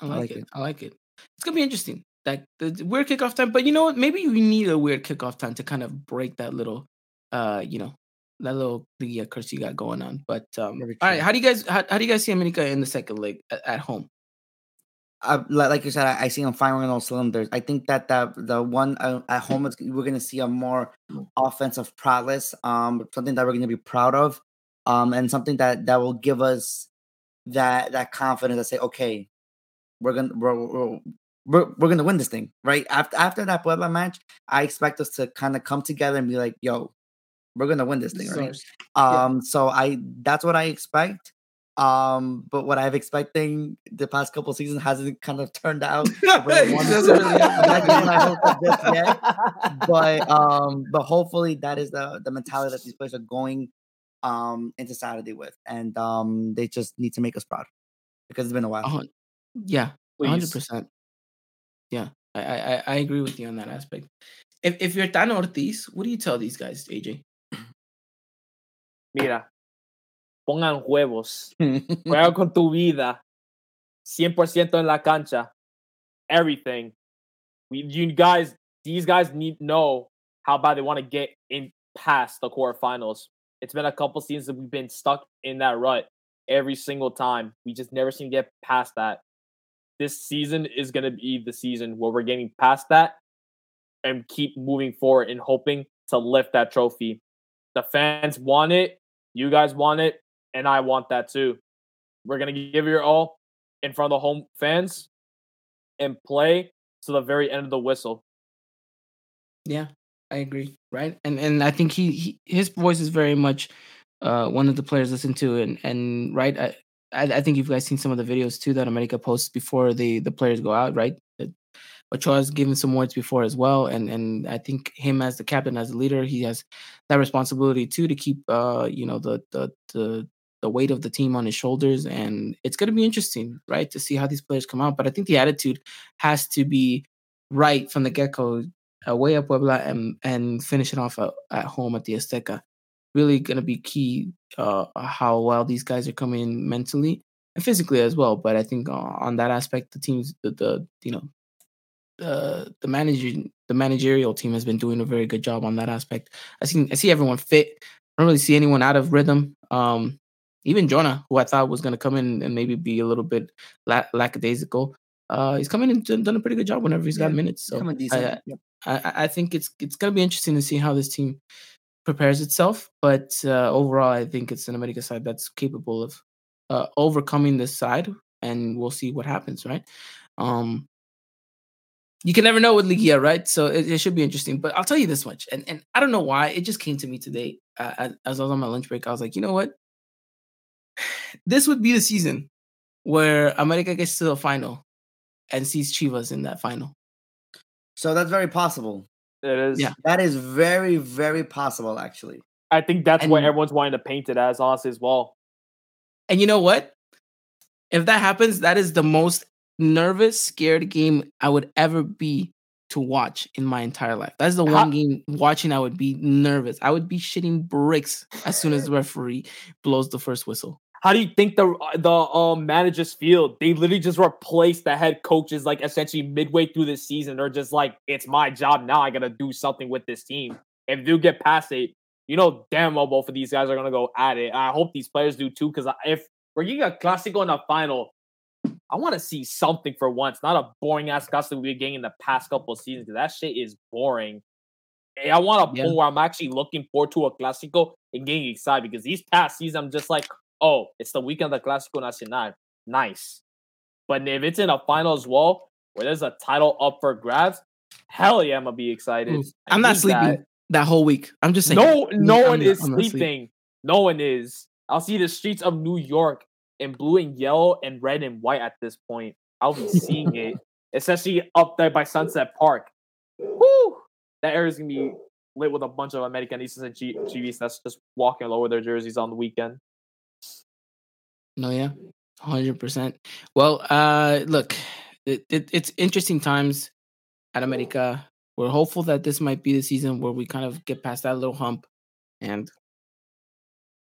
Speaker 1: I like, I like it. it. I like it. It's gonna be interesting. That the weird kickoff time, but you know what? Maybe you need a weird kickoff time to kind of break that little, uh, you know, that little uh, curse you got going on. But um, all right, how do you guys how, how do you guys see America in the second leg at, at home?
Speaker 2: Uh, like you said, I, I see them firing on all cylinders. I think that the the one uh, at home is we're going to see a more offensive prowess, um, something that we're going to be proud of, um, and something that that will give us that that confidence to say, okay, we're gonna we're, we're we're, we're gonna win this thing, right? After after that Puebla match, I expect us to kind of come together and be like, yo, we're gonna win this thing, right? Um, so I that's what I expect. Um, but what I've expecting the past couple seasons hasn't kind of turned out. [LAUGHS] really [LAUGHS] but [LAUGHS] um, but hopefully that is the the mentality that these players are going um into Saturday with, and um, they just need to make us proud because it's been a while.
Speaker 1: Yeah, hundred percent. Yeah, I, I I agree with you on that aspect. If if you're Tano Ortiz, what do you tell these guys, AJ?
Speaker 3: Mira, pongan huevos, [LAUGHS] juega con tu vida, 100% en la cancha, everything. We, you guys, these guys need to know how bad they want to get in past the quarterfinals. It's been a couple seasons that we've been stuck in that rut every single time. We just never seem to get past that. This season is going to be the season where we're getting past that and keep moving forward and hoping to lift that trophy. The fans want it. You guys want it, and I want that too. We're gonna give your all in front of the home fans and play to the very end of the whistle.
Speaker 1: Yeah, I agree. Right, and and I think he, he his voice is very much uh, one of the players listen to, and and right. I, I, I think you guys seen some of the videos too that America posts before the the players go out. Right, Ochoa's given some words before as well, and and I think him as the captain, as the leader, he has that responsibility too to keep uh you know the the the the weight of the team on his shoulders, and it's going to be interesting, right, to see how these players come out. But I think the attitude has to be right from the get go, away at Puebla and and finish it off at, at home at the Azteca. Really going to be key uh, how well these guys are coming mentally and physically as well. But I think uh, on that aspect, the teams, the, the you know, the the managing the managerial team has been doing a very good job on that aspect. I see I see everyone fit. I don't really see anyone out of rhythm. Um, even Jonah, who I thought was going to come in and maybe be a little bit la- lackadaisical, uh, he's coming in and done a pretty good job whenever he's yeah, got minutes. So I. I, I, think it's it's going to be interesting to see how this team prepares itself. But uh, overall, I think it's an America side that's capable of uh, overcoming this side, and we'll see what happens. Right? Um, you can never know with Liguilla, right? So it, it, should be interesting. But I'll tell you this much, and and I don't know why it just came to me today uh, as, as I was on my lunch break. I was like, you know what? [SIGHS] This would be the season where America gets to the final and sees Chivas in that final.
Speaker 2: So that's very possible.
Speaker 3: It is.
Speaker 1: Yeah.
Speaker 2: That is very, very possible, actually.
Speaker 3: I think that's and, what everyone's wanting to paint it as, honestly, as well.
Speaker 1: And you know what? If that happens, that is the most nervous, scared game I would ever be to watch in my entire life. That's the one game watching I would be nervous. I would be shitting bricks as soon as the referee blows the first whistle.
Speaker 3: How do you think the the um managers feel? They literally just replaced the head coaches like essentially midway through the season. They're just like, it's my job now. I gotta do something with this team. If you get past it, you know damn well both of these guys are gonna go at it. I hope these players do too, because if we're getting a classic in the final, I want to see something for once, not a boring ass Clásico we've been getting in the past couple of seasons. Because that shit is boring. Hey, I want a yeah. point where I'm actually looking forward to a Clásico and getting excited because these past seasons I'm just like, oh, it's the weekend of the Clásico Nacional. Nice. But if it's in a final as well, where there's a title up for grabs, hell yeah, I'm gonna be excited.
Speaker 1: I'm not sleeping that. that. whole week. I'm just saying.
Speaker 3: No, no I'm one not, is sleeping. sleeping. No one is. I'll see the streets of New York in blue and yellow and red and white at this point. I'll be seeing [LAUGHS] it, especially up there by Sunset Park. Woo! That area is gonna be lit with a bunch of Americanistas and G- GVs that's just walking all over their jerseys on the weekend.
Speaker 1: No, yeah, hundred percent. Well, uh, look, it, it, it's interesting times at America. We're hopeful that this might be the season where we kind of get past that little hump and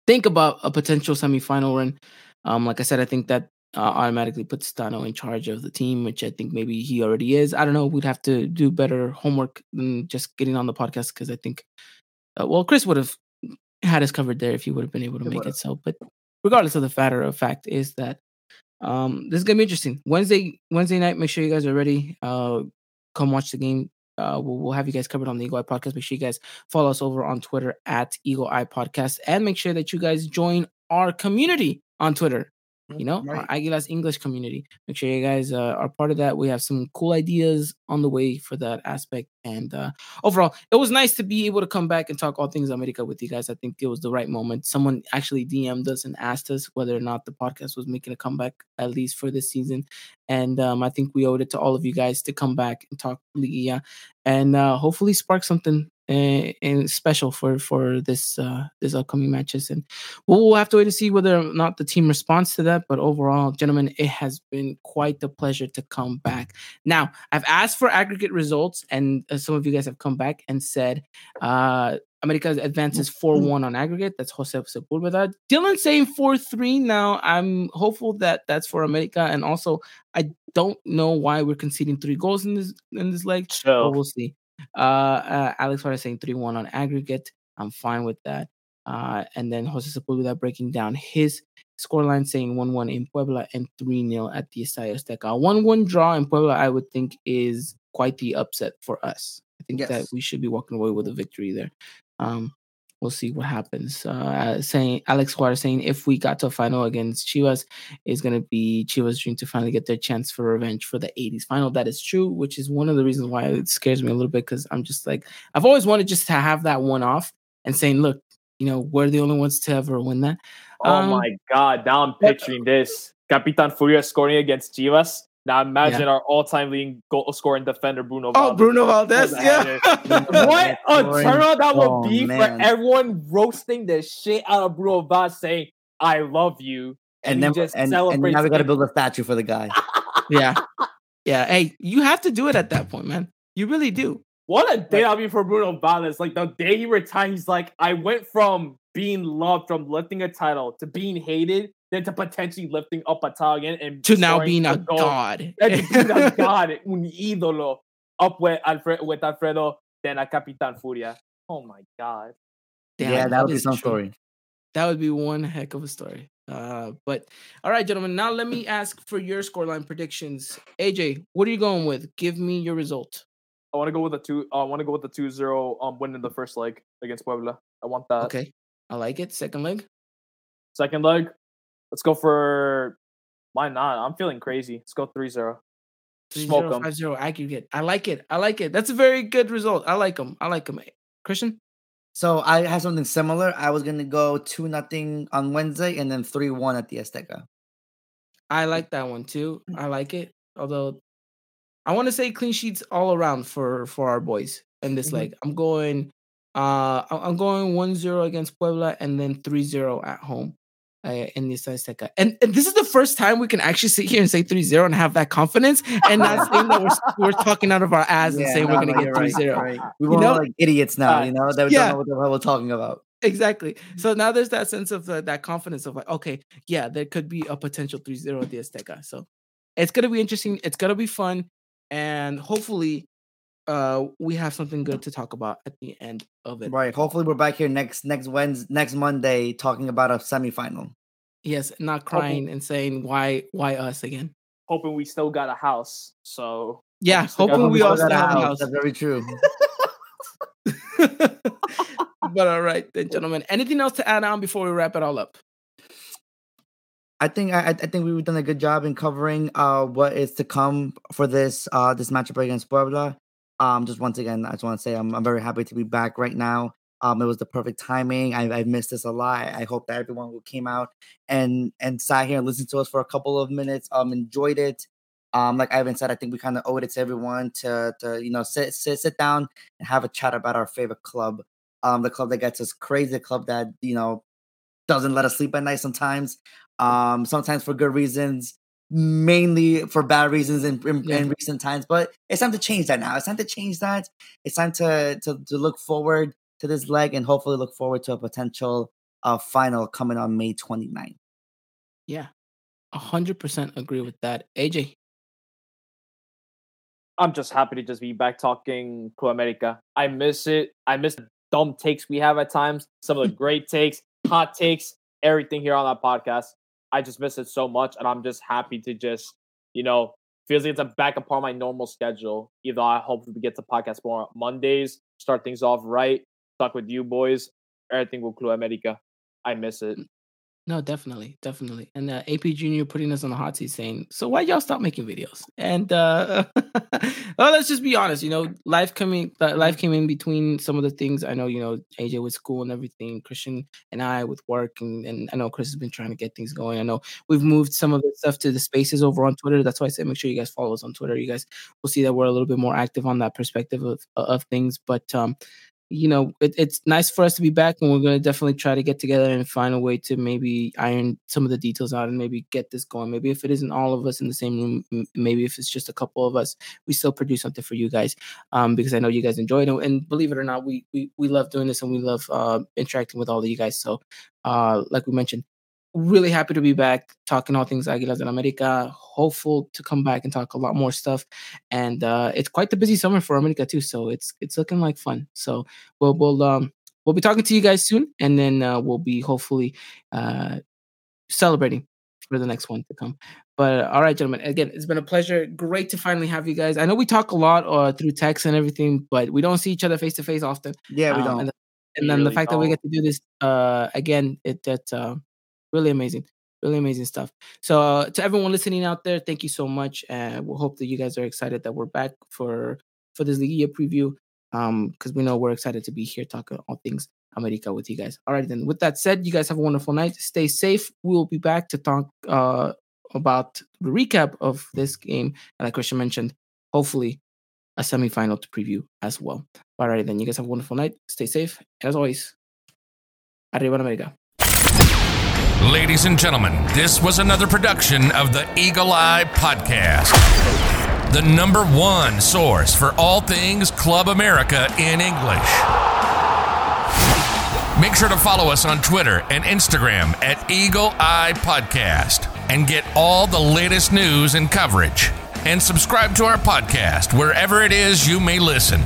Speaker 1: think about a potential semifinal run. Um, like I said, I think that uh, automatically puts Stano in charge of the team, which I think maybe he already is. I don't know. We'd have to do better homework than just getting on the podcast because I think, uh, well, Chris would have had us covered there if he would have been able to make it so. But regardless of the fatter of fact is that um, this is gonna be interesting. Wednesday, Wednesday night. Make sure you guys are ready. Uh, come watch the game. Uh, we'll, we'll have you guys covered on the Eagle Eye Podcast. Make sure you guys follow us over on Twitter at Eagle Eye Podcast, and make sure that you guys join our community on Twitter you know, right. our Aguilas English community. Make sure you guys uh, are part of that. We have some cool ideas on the way for that aspect. And uh, overall, it was nice to be able to come back and talk all things America with you guys. I think it was the right moment. Someone actually DM'd us and asked us whether or not the podcast was making a comeback, at least for this season. And um, I think we owed it to all of you guys to come back and talk Liga and uh, hopefully spark something and special for for this uh this upcoming matches and we'll, we'll have to wait to see whether or not the team responds to that but overall gentlemen it has been quite the pleasure to come back now i've asked for aggregate results and uh, some of you guys have come back and said uh America advances 4-1 on aggregate. That's Jose Sepulveda. Dylan saying 4-3. Now, I'm hopeful that that's for America. And also, I don't know why we're conceding three goals in this in this leg. But we'll see. Uh, uh, Alex Suarez saying 3 1 on aggregate. I'm fine with that. Uh, and then Jose Sepulveda breaking down his scoreline saying 1 1 in Puebla and 3 0 at the Estadio Azteca. 1 1 draw in Puebla, I would think, is quite the upset for us. I think yes. that we should be walking away with a victory there. Um, we'll see what happens. Uh, saying Alex Juarez saying if we got to a final against Chivas, going to be Chivas' dream to finally get their chance for revenge for the 80s final. That is true, which is one of the reasons why it scares me a little bit because I'm just like, I've always wanted just to have that one off and saying, look, you know, we're the only ones to ever win that.
Speaker 3: Oh um, my God. Now I'm picturing this. Capitan Furia scoring against Chivas Now imagine our all-time leading goal scoring defender Bruno.
Speaker 1: Oh,
Speaker 3: Valdez.
Speaker 1: Bruno Valdez, yeah.
Speaker 3: what a
Speaker 2: Scoring. [LAUGHS]
Speaker 3: turnout that would
Speaker 2: Oh,
Speaker 3: be
Speaker 2: man.
Speaker 3: for everyone roasting the shit out of Bruno Valdez saying, "I love you,"
Speaker 2: And
Speaker 3: he
Speaker 2: then
Speaker 3: just
Speaker 2: and, and now we got to build a statue for the guy. [LAUGHS]
Speaker 1: yeah, yeah. Hey, you have to do it at that point, man. You really do.
Speaker 3: What a day that'll be for Bruno Valdez. Like the day he retired, he's like, I went from being loved from lifting a title to being hated, then to potentially lifting up a title again and
Speaker 1: To now being a
Speaker 3: goal.
Speaker 1: god. [LAUGHS]
Speaker 3: Being a [LAUGHS] god, un ídolo, up with, Alfred, with Alfredo, then a Capitan Furia. Oh my god.
Speaker 1: Damn,
Speaker 2: yeah, that would be some
Speaker 1: true.
Speaker 2: story.
Speaker 1: That would be one heck of a story. Uh, but all right, gentlemen. Now let me [LAUGHS] ask for your scoreline predictions. AJ, what are you going with? Give me your result.
Speaker 3: I want to go with a two. I want to go with the 2-0 um win in the first leg against Puebla. I want that.
Speaker 1: Okay, I like it. Second leg.
Speaker 3: Second leg, let's go for. Why not? I'm feeling crazy. Let's go 3-0.
Speaker 1: Three
Speaker 3: Smoke
Speaker 1: zero,
Speaker 3: 'em.
Speaker 1: five zero aggregate. I like it. I like it. That's a very good result. I like them. I like them. Christian.
Speaker 2: So I have something similar. I was gonna go two nothing on Wednesday and then three one at the Azteca.
Speaker 1: I like that one too. I like it. Although I want to say clean sheets all around for for our boys in this
Speaker 3: Mhm.
Speaker 1: leg. I'm going uh I- I'm going 1-0 against Puebla and then 3-0 at home. Uh, in the Azteca. And, and this is the first time we can actually sit here and say 3-0 and have that confidence and not [LAUGHS] saying that we're, we're talking out of our ass and saying
Speaker 2: no,
Speaker 1: we're going to
Speaker 2: you're
Speaker 1: get
Speaker 2: right,
Speaker 1: 3-0.
Speaker 2: you're right. We won't like idiots now,
Speaker 3: Uh,
Speaker 2: you know, that we
Speaker 1: yeah.
Speaker 2: don't know what the hell we're talking about.
Speaker 1: Exactly. So now there's that sense of uh, that confidence of like, okay, yeah, there could be a potential 3-0 at the Azteca. So it's gonna be interesting. It's gonna be fun, and hopefully, uh, we have something good to talk about at the end of it.
Speaker 2: Right. Hopefully we're back here next next Wednesday next Monday talking about a semifinal.
Speaker 1: Yes, not crying and saying why why us again.
Speaker 3: Hoping we still got a house. So
Speaker 1: Yeah, hoping we all still have a
Speaker 2: house.
Speaker 1: house.
Speaker 2: That's very true. [LAUGHS]
Speaker 1: but all right, then, gentlemen. Anything else to add on before we wrap it all up?
Speaker 2: I think I I think we've done a good job in covering uh what is to come for this uh this matchup against Puebla. Um, just once again, I just want to say I'm I'm very happy to be back right now. Um, it was the perfect timing. I I missed this a lot. I hope that everyone who came out and and sat here and listened to us for a couple of minutes um enjoyed it. Um, like Ivan said, I think we kind of owed it to everyone to to you know sit sit sit down and have a chat about our favorite club. Um, the club that gets us crazy, the club that you know doesn't let us sleep at night sometimes. Um, sometimes for good reasons, mainly for bad reasons in, in,
Speaker 1: Yeah.
Speaker 2: in recent times. But it's time to change that now. It's time to change that. It's time to to, to look forward to this leg and hopefully look forward to a potential uh, final coming on May 29th.
Speaker 1: Yeah, hundred percent agree with that. AJ,
Speaker 3: I'm just happy to just be back talking Club America. I miss it. I miss the dumb takes we have at times, some of the [LAUGHS] great takes, hot takes, everything here on that podcast. I just miss it so much, and I'm just happy to just, you know, feels like it's a back upon my normal schedule. Either I hope we get to podcast more on Mondays, start things off right, talk with you boys, everything with Club America. I miss it.
Speaker 1: No, definitely, definitely. And uh, AP Junior putting us on the hot seat, saying, "So why y'all stop making videos?" And uh, [LAUGHS] well, let's just be honest. You know, life coming, life came in between some of the things. I know, you know, AJ with school and everything, Christian and I with work, and, and I know Chris has been trying to get things going. I know we've moved some of the stuff to the spaces over on Twitter. That's why I said make sure you guys follow us on Twitter. You guys will see that we're a little bit more active on that perspective of of things. But um, you know, it, it's nice for us to be back, and we're going to definitely try to get together and find a way to maybe iron some of the details out and maybe get this going. Maybe if it isn't all of us in the same room, maybe if it's just a couple of us, we still produce something for you guys um, because I know you guys enjoy it. And, and believe it or not, we, we we love doing this and we love uh, interacting with all of you guys. So, uh, like we mentioned, really happy to be back talking all things Aguilas del America. Hopeful to come back and talk a lot more stuff. And uh, it's quite the busy summer for America too, so it's it's looking like fun. So we'll we'll um we'll be talking to you guys soon, and then uh, we'll be hopefully uh, celebrating for the next one to come. But all right, gentlemen, again, it's been a pleasure. Great to finally have you guys. I know we talk a lot uh, through text and everything, but we don't see each other face to face often.
Speaker 2: Yeah, we
Speaker 1: Um,
Speaker 2: don't.
Speaker 1: And, and then the
Speaker 3: really
Speaker 1: fact that we get to do this uh, again, it that's uh, really amazing, really amazing stuff. So uh, to everyone listening out there, thank you so much, and we hope that you guys are excited that we're back for for this Liga preview. Um, because we know we're excited to be here talking all things America with you guys. All right, then. With that said, you guys have a wonderful night. Stay safe. We'll be back to talk uh about the recap of this game. And like Christian mentioned, hopefully a semifinal to preview as well. All right, then you guys have a wonderful night. Stay safe. And as always, Arriba America.
Speaker 4: Ladies and gentlemen, this was another production of the Eagle Eye Podcast, the number one source for all things Club America in English. Make sure to follow us on Twitter and Instagram at Eagle Eye Podcast and get all the latest news and coverage. And subscribe to our podcast wherever it is you may listen.